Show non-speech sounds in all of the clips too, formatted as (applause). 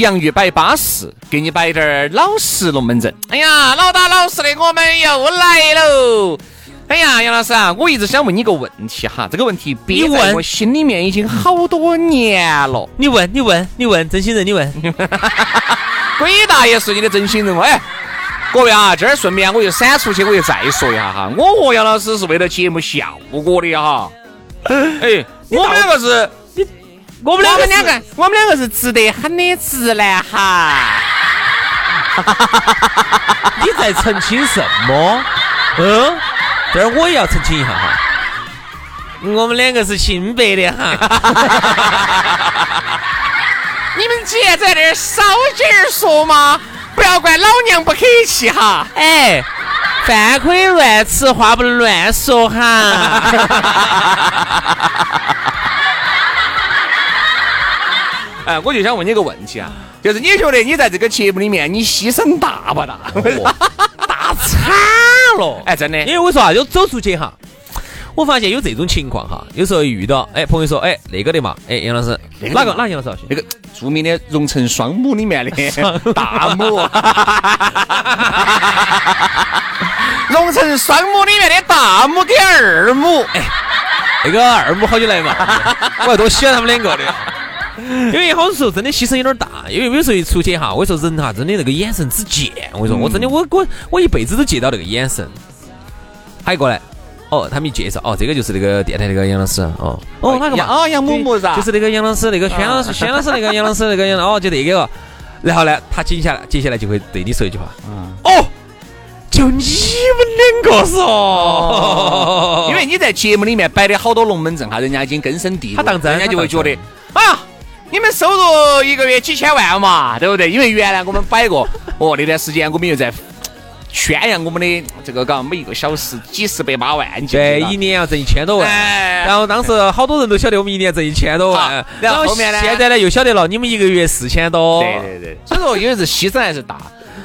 洋芋摆巴适，给你摆点儿老实龙门阵。哎呀，老打老实的，我们又来喽！哎呀，杨老师啊，我一直想问你个问题哈，这个问题憋在我心里面已经好多年了。你问，你问，你问，真心人，你问。(laughs) 鬼大爷是你的真心人哎！各位啊，今儿顺便我又闪出去，我又再说一下哈，我和杨老师是为了节目效果的哈。(laughs) 哎，我们两个是。我们两个，两个，我们两个是直得很的直男哈。(laughs) 你在澄清什么？嗯，这儿我也要澄清一下哈。我们两个是清白的哈。(laughs) 你们姐在这儿少劲儿说嘛，不要怪老娘不客气哈。哎，饭可以乱吃，话不能乱说哈。(laughs) 哎，我就想问你个问题啊，就是你觉得你在这个节目里面，你牺牲大不大？(laughs) 大惨了！哎，真的，因为我说啊，就走出去哈，我发现有这种情况哈，有时候遇到，哎，朋友说，哎，那个的嘛，哎，杨老师，哪个哪杨老师？那个著名的荣成双母里面的 (laughs) 大母，(laughs) 荣成双母里面的大母跟二母，哎，那个二母好久来嘛？我还多喜欢他们两个的。(laughs) 因为好多时候真的牺牲有点大，因为有时候一出去哈，我说人哈真的那个眼神之贱，我说我真的我我我一辈子都见到那个眼神。还过来，哦，他们一介绍，哦，这个就是那个电台那个杨老师，哦哦哪个嘛？哦杨某某是吧？就是那个杨老师，那个轩老师，轩老师那个杨老师那个杨，哦就那个。然后呢，他接下来接下来就会对你说一句话，嗯，哦，就你们两个是哦，因为你在节目里面摆的好多龙门阵哈，人家已经根深蒂固，他当真，人家就会觉得，哎呀。你们收入一个月几千万嘛，对不对？因为原来我们摆过，(laughs) 哦，那段时间我们又在宣扬我们的这个，嘎每一个小时几十百八万，对，一年要挣一千多万。然后当时好多人都晓得我们一年挣一千多万，然后后面呢？现在呢又晓得了，你们一个月四千多。对对对，所以说因为是牺牲还是大，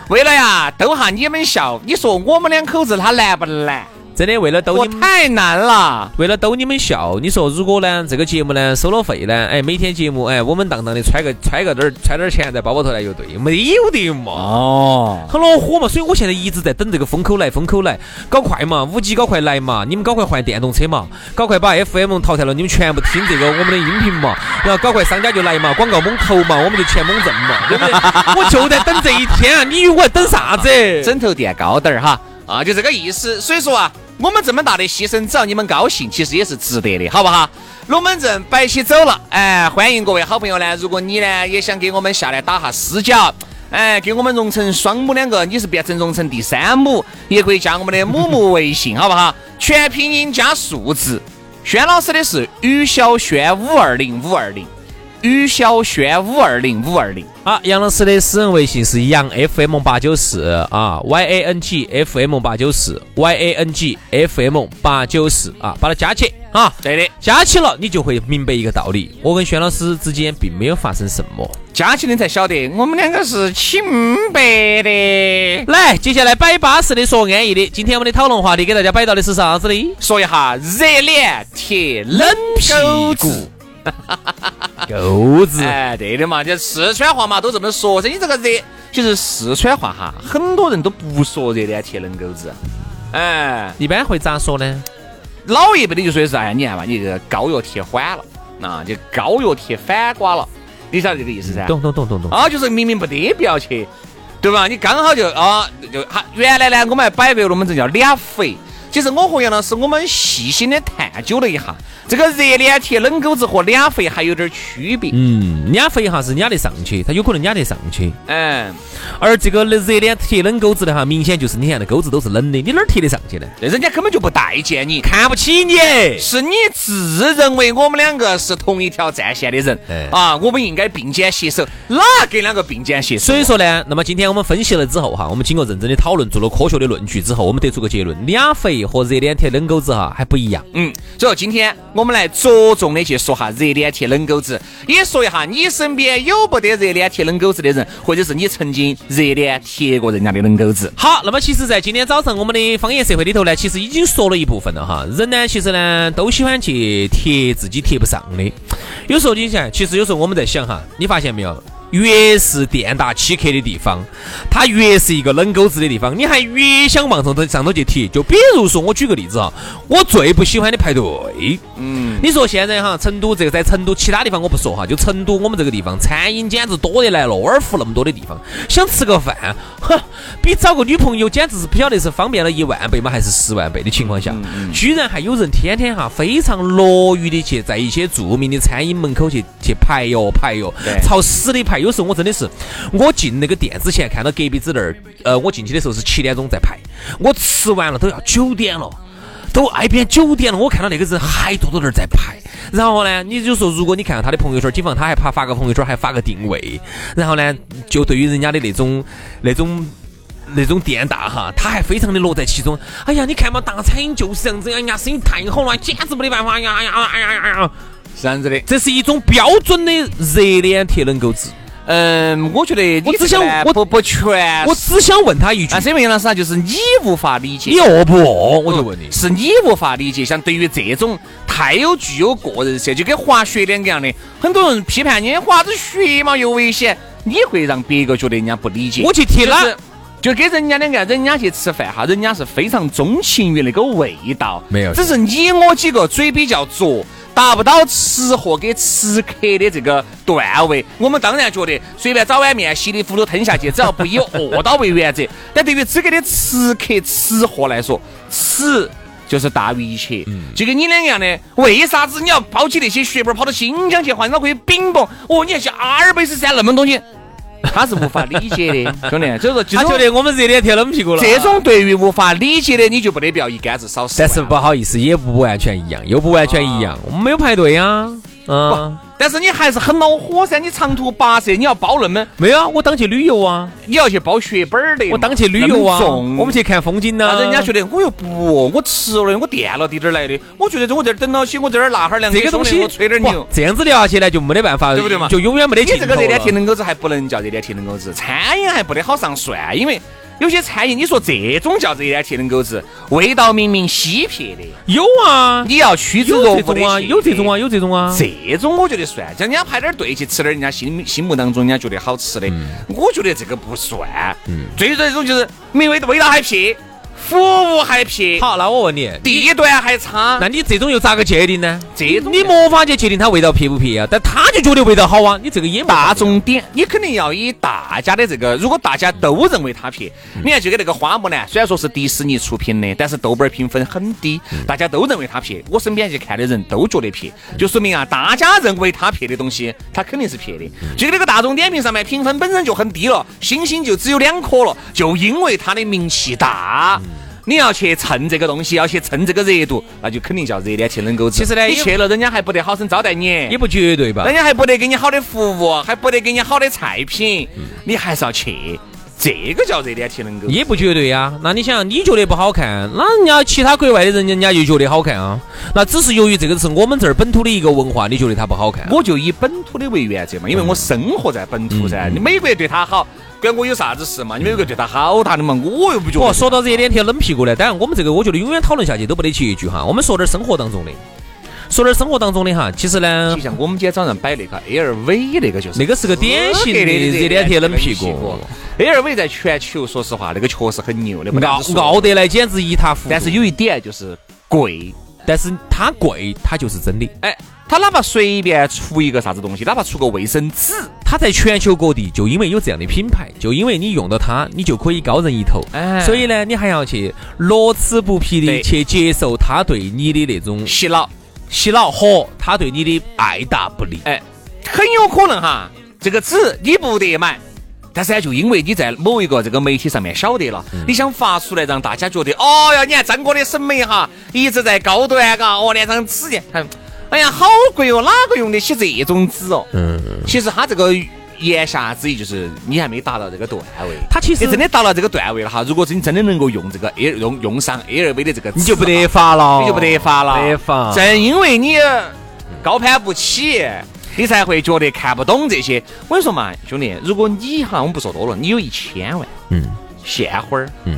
为了呀逗哈你们笑，你说我们两口子他难不难？真的为了逗你们太难了，为了逗你们笑。你说如果呢，这个节目呢收了费呢，哎，每天节目哎，我们当当的揣个揣个点儿揣点儿钱在包包头来就对，没有的嘛。哦，很恼火嘛。所以我现在一直在等这个风口来，风口来，搞快嘛，五 G 搞快来嘛，你们搞快换电动车嘛，搞快把 FM 淘汰了，你们全部听这个我们的音频嘛，然后搞快商家就来嘛，广告猛投嘛，我们就钱猛挣嘛，对不对？我就在等这一天啊，你以为我在等啥子？(laughs) 枕头垫高点儿哈，啊，就这个意思。所以说啊。我们这么大的牺牲，只要你们高兴，其实也是值得的，好不好？龙门阵摆起走了，哎，欢迎各位好朋友呢。如果你呢也想给我们下来打下私交，哎，给我们荣成双母两个，你是变成荣成第三母，也可以加我们的母母微信，好不好？全拼音加数字。轩老师的是于小轩五二零五二零。于小轩五二零五二零，啊，杨老师的私人微信是杨 FM 八九四啊，Y A N G F M 八九四，Y A N G F M 八九四啊，把它加起啊，对的，加起了你就会明白一个道理，我跟轩老师之间并没有发生什么，加起你才晓得，我们两个是清白的。来，接下来摆巴适的说安逸的，今天我们的讨论话题给大家摆到的是啥子呢？说一下热脸贴冷屁股。(laughs) 狗子，哎，对的嘛，就四川话嘛，都这么说。噻你这个热，其实四川话哈，很多人都不说热脸贴冷狗子。哎，一般会咋说呢？老一辈的就说的是，哎，你看嘛，你这个膏药贴反了，那就膏药贴反瓜了。你晓得这个意思噻？懂懂懂懂懂。啊，就是明明不得必要去，对吧？你刚好就啊，就哈，原来呢，我们还摆个龙门阵叫脸肥。其实我和杨老师，我们细心的探究了一下，这个热脸贴冷狗子和俩肥还有点区别。嗯，俩肥哈是压得上去，它有可能压得上去。嗯，而这个热脸贴冷狗子的哈，明显就是你看那狗子都是冷的，你哪儿贴得上去呢？人家根本就不待见你，看不起你，是你自认为我们两个是同一条战线的人啊，我们应该并肩携手，哪跟两个并肩携手？所以说呢，那么今天我们分析了之后哈，我们经过认真的讨论，做了科学的论据之后，我们得出个结论：俩肥。和热脸贴冷狗子哈还不一样，嗯，所以今天我们来着重的去说哈热脸贴冷狗子，也说一下你身边有不得热脸贴冷狗子的人，或者是你曾经热脸贴过人家的冷狗子。好，那么其实，在今天早上我们的方言社会里头呢，其实已经说了一部分了哈。人呢，其实呢都喜欢去贴自己贴不上的。有时候你想，其实有时候我们在想哈，你发现没有？越是店大欺客的地方，它越是一个冷狗子的地方，你还越想往上头上头去贴。就比如说，我举个例子哈，我最不喜欢的排队。嗯，你说现在哈，成都这个在成都其他地方我不说哈，就成都我们这个地方，餐饮简直多得来了，沃尔夫那么多的地方，想吃个饭，哼，比找个女朋友简直是不晓得是方便了一万倍吗，还是十万倍的情况下，居然还有人天天哈非常乐于的去在一些著名的餐饮门口去去排哟排哟，朝死的排。有时候我真的是，我进那个店之前看到隔壁子那儿，呃，我进去的时候是七点钟在排，我吃完了都要九点了，都挨边九点了，我看到那个人还坐在那儿在排。然后呢，你就说，如果你看到他的朋友圈，警方他还怕发个朋友圈，还发个定位。然后呢，就对于人家的那种那种那种店大哈，他还非常的乐在其中。哎呀，你看嘛，大餐饮就是这样子，哎呀，生意太好了，简直没得办法呀呀呀呀呀！是这样子的，这是一种标准的热脸贴冷狗子。嗯，我觉得我只想我不不全，我只想问他一句，那是因为杨老师啊，就是你无法理解，你饿不饿？我就问你，是你无法理解。像对于这种太有具有个人色，就跟滑雪两个样的，很多人批判你滑子雪嘛又危险，你会让别个觉得人家不理解。我去贴哪？就给人家两个，人家去吃饭哈，人家是非常钟情于那个味道，没有，只是你我几个嘴比较拙。达不到吃货给吃客的这个段位，我们当然觉得随便找碗面稀里糊涂吞下去，只要不以饿到为原则。(laughs) 但对于资格的吃客吃货来说，吃就是大于一切。就跟你两个样的，为啥子你要抛弃那些血本跑到新疆去换脑壳去冰雹？哦，你还去阿尔卑斯山那么东西？他是无法理解的，(laughs) 兄弟，所以说他觉得我们热脸贴冷屁股了。这种对于无法理解的，你就不得不要一竿子扫死。但是不好意思，也不完全一样，又不完全一样，我们没有排队啊，嗯。但是你还是很恼火噻！你长途跋涉，你要包那么没有啊？我当去旅游啊！你要去包血本儿的。我当去旅游啊！我们去看风景呢。人家觉得我又不，我吃了，我垫了滴点儿来的。我觉得我这儿等到起，我这儿拿哈儿两这个东西，我吹点牛。这样子聊下去呢，就没得办法，对不对嘛？就永远没得你这个热点贴冷狗子还不能叫热点贴冷狗子，餐饮还不得好上算，因为。有些餐饮，你说这种叫热烟铁冷狗子，味道明明稀撇的，有啊，你要趋之若鹜的，有这种啊，有这种啊，这种我觉得算，叫人家排点队去吃点人家心心目当中人家觉得好吃的，我觉得这个不算。嗯最最这种就是没味道，味道还撇。服务还撇，好，那我问你，地段还差，那你这种又咋个界定呢？这种你没法去界定它味道撇不撇啊？但他就觉得味道好啊，你这个也大众点，你肯定要以大家的这个，如果大家都认为它撇，你看就跟那个花木兰，虽然说是迪士尼出品的，但是豆瓣评分很低，大家都认为它撇，我身边去看的人都觉得撇，就说明啊，大家认为它撇的东西，它肯定是撇的。就跟那个大众点评上面评分本身就很低了，星星就只有两颗了，就因为它的名气大。你要去蹭这个东西，要去蹭这个热度，那就肯定叫热脸贴冷狗子。其实呢，你去了，人家还不得好生招待你，也不绝对吧？人家还不得给你好的服务，还不得给你好的菜品，你还是要去。这个叫热脸贴冷狗，也不绝对呀。那你想，你觉得不好看，那人家其他国外的人，人家就觉得好看啊。那只是由于这个是我们这儿本土的一个文化，你觉得它不好看？我就以本土的为原则嘛，因为我生活在本土噻。你美国对他好。跟我有啥子事嘛？你们有个对他好大的嘛？我又不觉得。说到热脸贴冷屁股呢，当然我们这个我觉得永远讨论下去都不得结局哈。我们说点生活当中的，说点生活当中的哈。其实呢，就像我们今天早上摆那个 LV 那个就是，那个是个典型的热脸贴冷屁股。LV 在全球说实话，那个确实很牛的，傲傲得来简直一塌糊涂。但是有一点就是贵。但是它贵，它就是真的。哎，它哪怕随便出一个啥子东西，哪怕出个卫生纸，它在全球各地就因为有这样的品牌，就因为你用到它，你就可以高人一头。哎所以呢，你还要去乐此不疲的去接受他对你的那种洗脑。洗脑和他对你的爱答不理。哎，很有可能哈，这个纸你不得买，但是呢，就因为你在某一个这个媒体上面晓得了，你想发出来让大家觉得，哦哟，你看张哥的审美哈一直在高端，嘎，哦，连张纸呢，看，哎呀，好贵哦，哪个用得起这种纸哦？嗯，其实他这个言下之意就是你还没达到这个段位。他其实你真的达到这个段位了哈，如果是你真的能够用这个 A 用用上 LV 的这个纸，你就不得发了，你就不得发了，得法。正因为你高攀不起，你才会觉得看不懂这些。我跟你说嘛，兄弟，如果你哈，我们不说多了，你有一千万，嗯现花儿，嗯，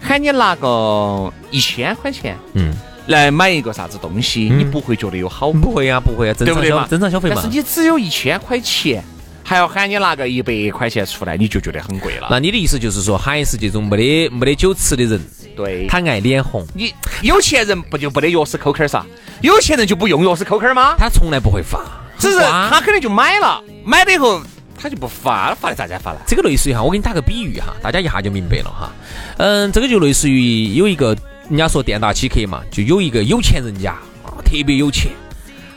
喊你拿个一千块钱嗯，来买一个啥子东西，你不会觉得有好不会呀，不会呀，正常消对不对嘛？正常消费嘛但是。你只有一千块钱，还要喊你拿个一百块钱出来，你就觉得很贵了。那你的意思就是说，还是这种没得没得酒吃的人，对，他爱脸红，你有钱人不就不得钥匙扣扣儿噻？有钱人就不用钥匙扣扣儿吗？他从来不会发，只是他肯定就买了，买了以后他就不发了，发的咋子发了？这个类似于哈，我给你打个比喻哈，大家一下就明白了哈。嗯，这个就类似于有一个人家说店大欺客嘛，就有一个有钱人家啊，特别有钱，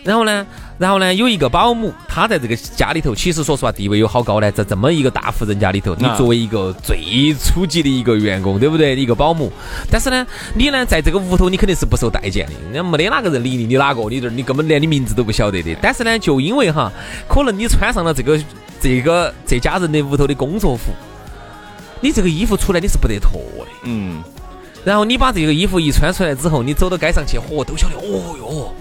然后呢，然后呢有一个保姆，她在这个家里头，其实说实话地位有好高呢，在这么一个大户人家里头，你啊作为一个最初级的一个员工，对不对？一个保姆，但是呢，你呢在这个屋头你肯定是不受待见的，人家没得哪个人理你，你哪个？你这你根本连你名字都不晓得的。但是呢，就因为哈，可能你穿上了这个这个这家人的屋头的工作服。你这个衣服出来你是不得脱的，嗯，然后你把这个衣服一穿出来之后，你走到街上去，嚯，都晓得，哦哟，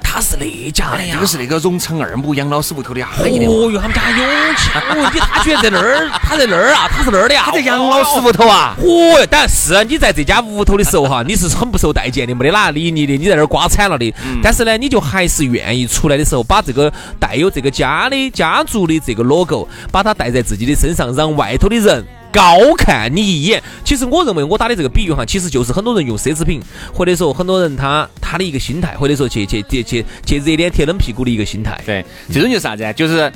他是那家的呀，这个是那个荣成二木杨老师屋头的阿姨的。哦哟，他们家有钱，哦，你他居然在那儿，他在那儿啊，他是那儿的呀，他在杨老师屋头啊，嚯哟，但是你在这家屋头的时候哈，你是很不受待见的，没得哪理你的，你在那儿刮惨了的。但是呢，你就还是愿意出来的时候，把这个带有这个家的家族的这个 logo，把它带在自己的身上，让外头的人。高看你一眼，其实我认为我打的这个比喻哈，其实就是很多人用奢侈品，或者说很多人他他的一个心态，或者说去去去去去热脸贴冷屁股的一个心态。对，这种就是啥子啊？就是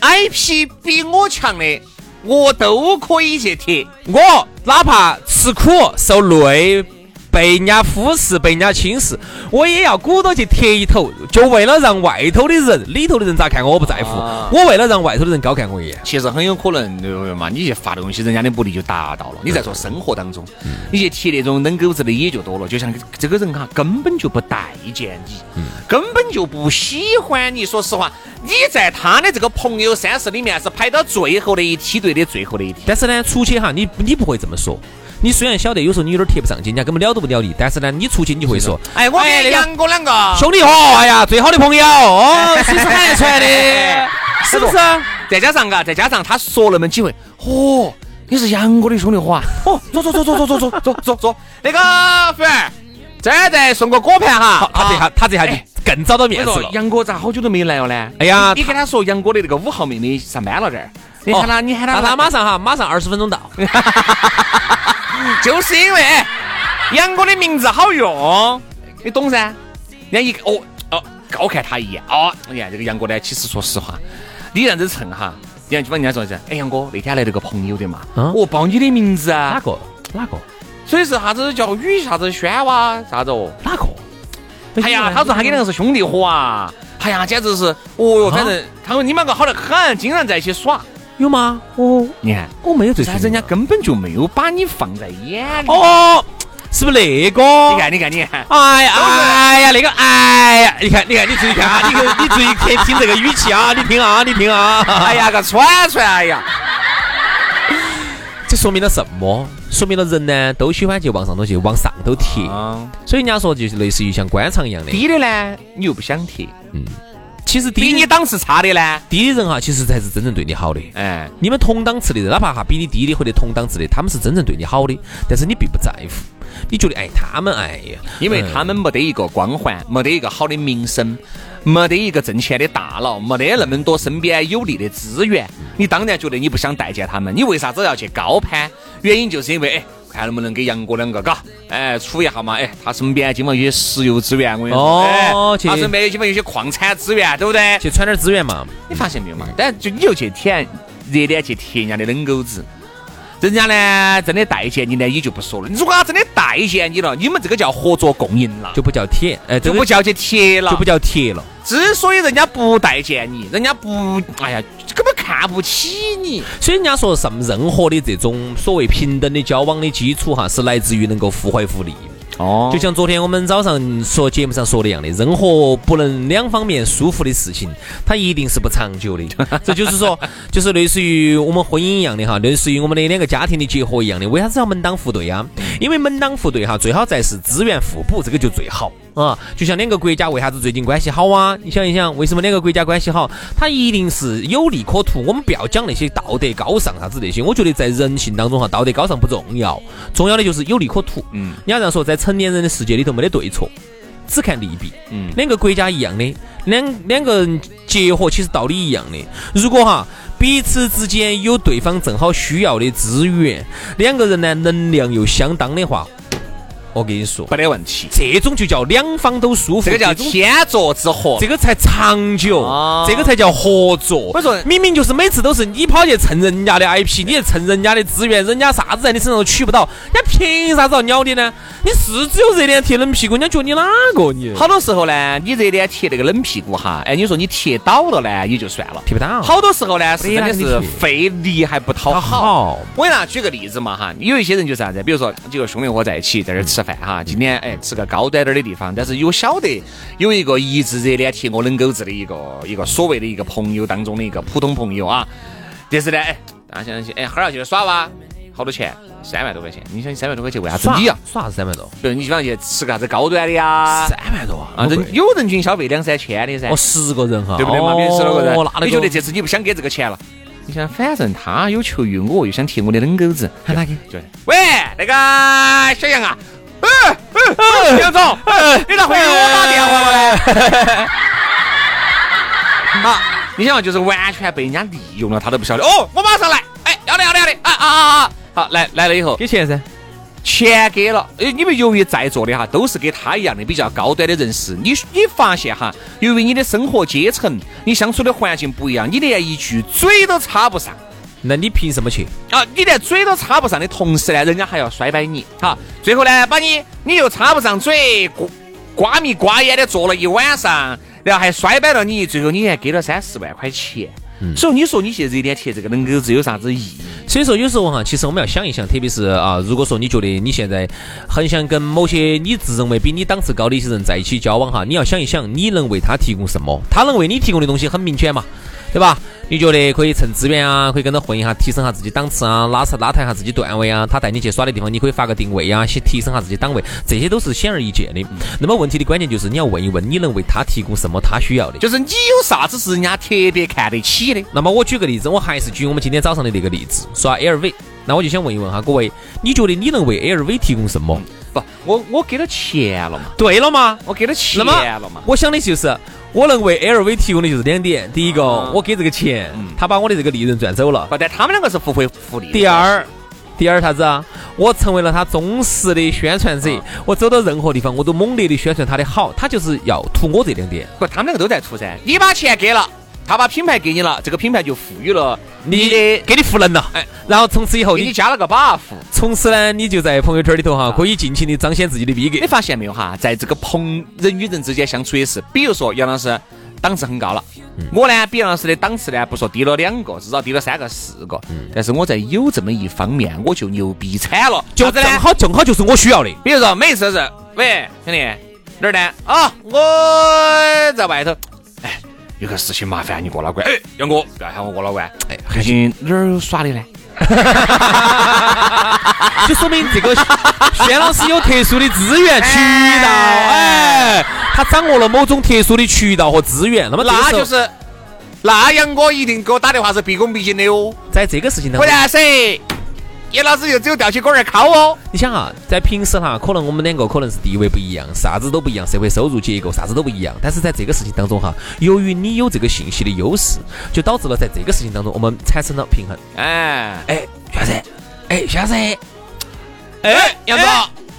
IP 比我强的，我都可以去贴。我哪怕吃苦受累，被人家忽视、被人家轻视，我也要鼓捣去贴一头，就为了让外头的人、里头的人咋看我，我不在乎。啊我为了让外头的人高看我一眼。其实很有可能，对不对嘛？你去发东西，人家的目的就达到了。你在说生活当中，你去贴那种冷狗子的也就多了。就像这个人哈，根本就不待见你，根本就不喜欢你。说实话，你在他的这个朋友三十里面是排到最后的一梯队的最后的一梯。但是呢，出去哈，你你不会这么说。你虽然晓得有时候你有点贴不上去，人家根本了都不了你，但是呢，你出去你就会说，哎，我跟杨哥两个兄弟伙，哎呀，最好的朋友哦，是是喊出来的，是不是？再加上嘎，再加上他说那么几回，嚯、你是杨哥的兄弟伙啊！哦，坐坐坐坐坐坐坐坐坐坐，那个服务员，这儿再送个果盘哈。他这下他这下就哎更找到面子了。杨哥咋好久都没来了呢？哎呀你你跟他说杨哥的那个五号妹妹上班了这儿，你喊他，你喊他他马上哈，马上二十分钟到。(laughs) 就是因为哎杨哥的名字好用，你懂噻？人家一哦哦高看他一眼哦，你看这个杨哥呢，其实说实话，你这样子蹭哈，人家就把人家说一下，哎杨哥那天来了个朋友的嘛，嗯我报你的名字啊，哪个？哪个？所以是啥子叫雨啥子轩哇啥子哦？哪个？哎呀，他说他跟那个是兄弟伙啊，哎呀，简直是，哦哟，反正他说你们两个好得很，经常在一起耍。有吗？哦，你看，我没有这但人家根本就没有把你放在眼里。哦，是不是那个？你看，你看，你看，哎呀，哎呀，那个，哎呀，你看，你看，你注意看啊，(laughs) 你看，你注意听听这个语气啊，(laughs) 你听啊，你听啊，哎呀个串串，哎呀，(laughs) 这说明了什么？说明了人呢都喜欢去往上头去，往上头贴，所以人家说就是类似于像官场一样的。低的呢，你又不想贴；其实比你档次差的呢，低的人哈，其实才是真正对你好的。哎，你们同档次的人，哪怕哈比你低的或者同档次的，他们是真正对你好的，但是你并不在乎，你觉得哎他们哎呀，因为他们没得一个光环，没得一个好的名声，没得一个挣钱的大佬，没得那么多身边有利的资源，你当然觉得你不想待见他们。你为啥子要去高攀？原因就是因为，哎，看能不能给杨哥两个，嘎，哎，处一下嘛，哎，他身边基本有些石油资源，我跟你说，哦，他身边基本有些矿产资源，对不对？去穿点资源嘛，你发现没有嘛？但就你就去舔，热脸去贴人家的冷狗子。人家呢，真的待见你呢，也就不说了。如果他真的待见你了，你们这个叫合作共赢了，就不叫铁，哎，就不叫去贴了，就不叫贴了。之所以人家不待见你，人家不，哎呀，根本看不起你。所以人家说什么，任何的这种所谓平等的交往的基础哈，是来自于能够互惠互利。哦，就像昨天我们早上说节目上说的一样的，任何不能两方面舒服的事情，它一定是不长久的。(laughs) 这就是说，就是类似于我们婚姻一样的哈，类似于我们的两个家庭的结合一样的。为啥子要门当户对啊？因为门当户对哈，最好在是资源互补，这个就最好。啊，就像两个国家为啥子最近关系好啊？你想一想，为什么两个国家关系好？它一定是有利可图。我们不要讲那些道德高尚啥子那些，我觉得在人性当中哈，道德高尚不重要，重要的就是有利可图。嗯，你要这样说，在成年人的世界里头没得对错，只看利弊。嗯，两个国家一样的，两两个人结合其实道理一样的。如果哈彼此之间有对方正好需要的资源，两个人呢能量又相当的话。我跟你说，没得问题，这种就叫两方都舒服，这个叫天作之合，这个才长久，这个才叫合作。我说，明明就是每次都是你跑去蹭人家的 IP，你去蹭人家的资源，人家啥子在你身上都取不到，人家凭啥子要鸟你呢？你是只有热脸贴冷屁股，人家觉得你哪个？你好多时候呢，你热脸贴那个冷屁股哈，哎，你说你贴倒了呢，也就算了，贴不到。好多时候呢，是真的是费力还不讨好。我给大家举个例子嘛哈，有一些人就是啥子，比如说几个兄弟伙在一起在这儿吃。吃饭哈，今天哎吃个高端点的地方，但是有晓得有一个一直热脸贴我冷狗子的一个一个所谓的一个朋友当中的一个普通朋友啊，但是呢哎，大家想想哎，哈儿要去耍哇，好多钱？三万多块钱。你想三万多块钱为啥子你啊？耍啥子三万多？比如你喜欢去吃个啥子高端的呀？三万多啊？人有人均消费两三千的噻。哦，十个人哈，对不对嘛？比如十多个人，你觉得这次你不想给这个钱了？你想，反正他有求于我，又想贴我的冷狗子，喊哪个？对，喂，那个小杨啊。哎哎，杨总，你咋会给我打电话了呢？好，你想就是完全被人家利用了，他都不晓得。哦，我马上来。哎，要得要得要得。啊啊啊啊！好，来来了以后给钱噻，钱给了。哎，你们由于在座的哈都是跟他一样的比较高端的人士，你你发现哈，由于你的生活阶层、你相处的环境不一样，你连一句嘴都插不上。那你凭什么去啊？你连嘴都插不上的同时呢，人家还要摔摆你，好，最后呢，把你你又插不上嘴，瓜瓜米瓜眼的坐了一晚上，然后还摔摆了你，最后你还给了三四万块钱。嗯所以你说你去热点贴这个能狗子有啥子意义？所以说有时候哈，其实我们要想一想，特别是啊，如果说你觉得你现在很想跟某些你自认为比你档次高的一些人在一起交往哈，你要想一想，你能为他提供什么？他能为你提供的东西很明显嘛，对吧？你觉得可以蹭资源啊，可以跟他混一下，提升下自己档次啊，拉扯拉抬下自己段位啊。他带你去耍的地方，你可以发个定位啊，先提升下自己档位，这些都是显而易见的。那么问题的关键就是你要问一问，你能为他提供什么他需要的？就是你有啥子是人家特别看得起的？那么我举个例子，我还是举我们今天早上的那个例子，耍 LV。那我就想问一问哈，各位，你觉得你能为 LV 提供什么？不，我我给了钱了嘛？对了嘛，我给了钱了嘛？我想的就是。我能为 LV 提供的就是两点：第一个，我给这个钱，他把我的这个利润赚走了，不但他们两个是互惠互利。第二，第二啥子啊？我成为了他忠实的宣传者，我走到任何地方，我都猛烈的宣传他的好，他就是要图我这两点。不，他们两个都在图噻。你把钱给了。他把品牌给你了，这个品牌就赋予了你的，给你赋能了。哎，然后从此以后你加了个 buff，从此呢，你就在朋友圈里头哈，可以尽情的彰显自己的逼格。你发现没有哈，在这个朋人与人之间相处也是，比如说杨老师档次很高了，我呢比杨老师的档次呢不说低了两个，至少低了三个四个，但是我在有这么一方面我就牛逼惨了，就正好正好就是我需要的。比如说每次是，喂兄弟哪儿呢？啊，我在外头。有个事情麻烦你过老关，哎，杨哥不要喊我过老关，哎，最近哪儿有耍的呢？(laughs) 就说明这个轩老师有特殊的资源渠道，哎，他掌握了某种特殊的渠道和资源，那么那就是，那杨哥一定给我打电话是毕恭毕敬的哦，在这个事情当中，不然噻。叶老师又只有吊起杆儿敲哦。你想啊，在平时哈，可能我们两个可能是地位不一样，啥子都不一样，社会收入结构啥子都不一样。但是在这个事情当中哈，由于你有这个信息的优势，就导致了在这个事情当中我们产生了平衡。哎哎，徐老师，哎徐老师，哎，杨总，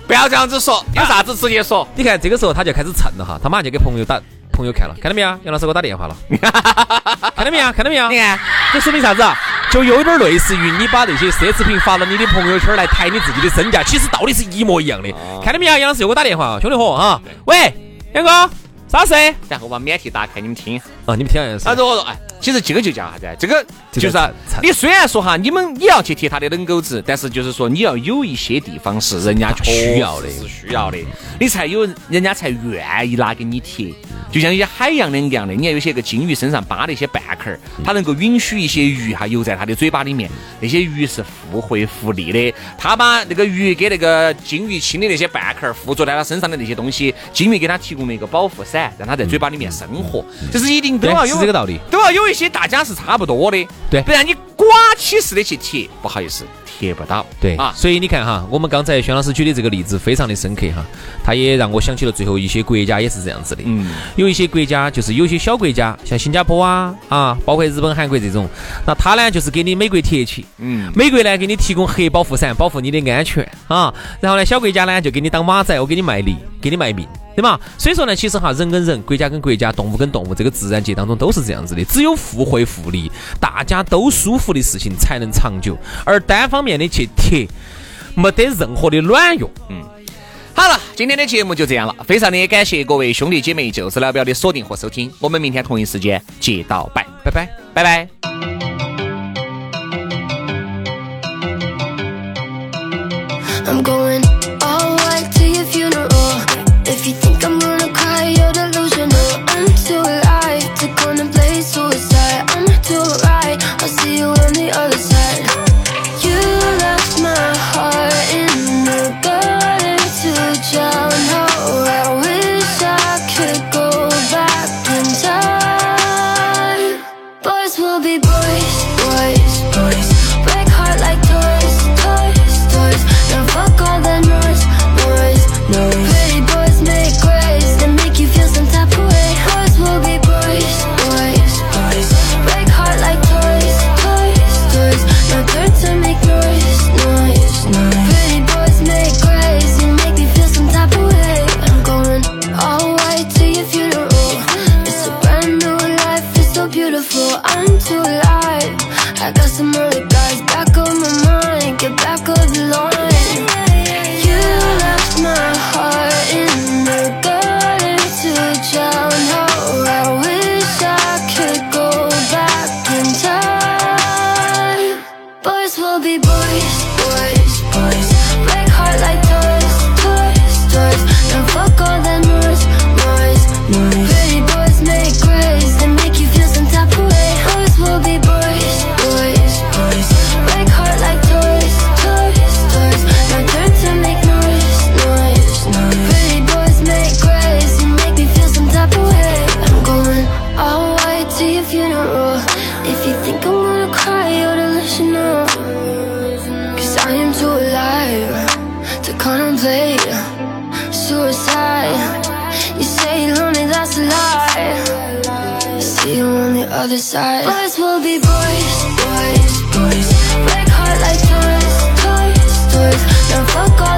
不要这样子说，有啥子直接说。你看这个时候他就开始蹭了哈，他马上就给朋友打朋友看了，看到没有？杨老师给我打电话了，(laughs) 看到没有？看到没有？你看，这说明啥子啊？就有点类似于你把那些奢侈品发到你的朋友圈来抬你自己的身价，其实道理是一模一样的。看到没有？杨老师又给我打电话，兄弟伙啊，喂，杨哥，啥事？然后把免提打开，你们听。啊，你们听下是。他说我说，哎。其实这个就叫啥子？这个就是啊你虽然说哈，你们你要去贴他的冷狗子，但是就是说你要有一些地方是人家需要的，是需要的，你才有人家才愿意拿给你贴。就像一些海洋两样的，你看有些个金鱼身上扒的一些半壳儿，它能够允许一些鱼哈游在它的嘴巴里面，那些鱼是互惠互利的。它把那个鱼给那个金鱼亲的那些半壳儿附着在它身上的那些东西，金鱼给它提供了一个保护伞，让它在嘴巴里面生活。这是一定都要有这个道理，都要有一些大家是差不多的，对，不然你刮起似的去贴，不好意思。贴不到，对啊，所以你看哈，我们刚才宣老师举的这个例子非常的深刻哈，他也让我想起了最后一些国家也是这样子的，嗯，有一些国家就是有些小国家，像新加坡啊啊，包括日本、韩国这种，那他呢就是给你美国贴起，嗯，美国呢给你提供核保护伞，保护你的安全啊，然后呢小国家呢就给你当马仔，我给你卖力，给你卖命。对嘛？所以说呢，其实哈，人跟人、国家跟国家、动物跟动物，这个自然界当中都是这样子的。只有互惠互利，大家都舒服的事情才能长久。而单方面的去贴，没得任何的卵用。嗯，好了，今天的节目就这样了。非常的感谢各位兄弟姐妹、就是老表的锁定和收听。我们明天同一时间接到拜，拜拜，拜拜。I'm going other side. Boys will be boys, boys, boys. Break heart like toys, toys, toys. Now fuck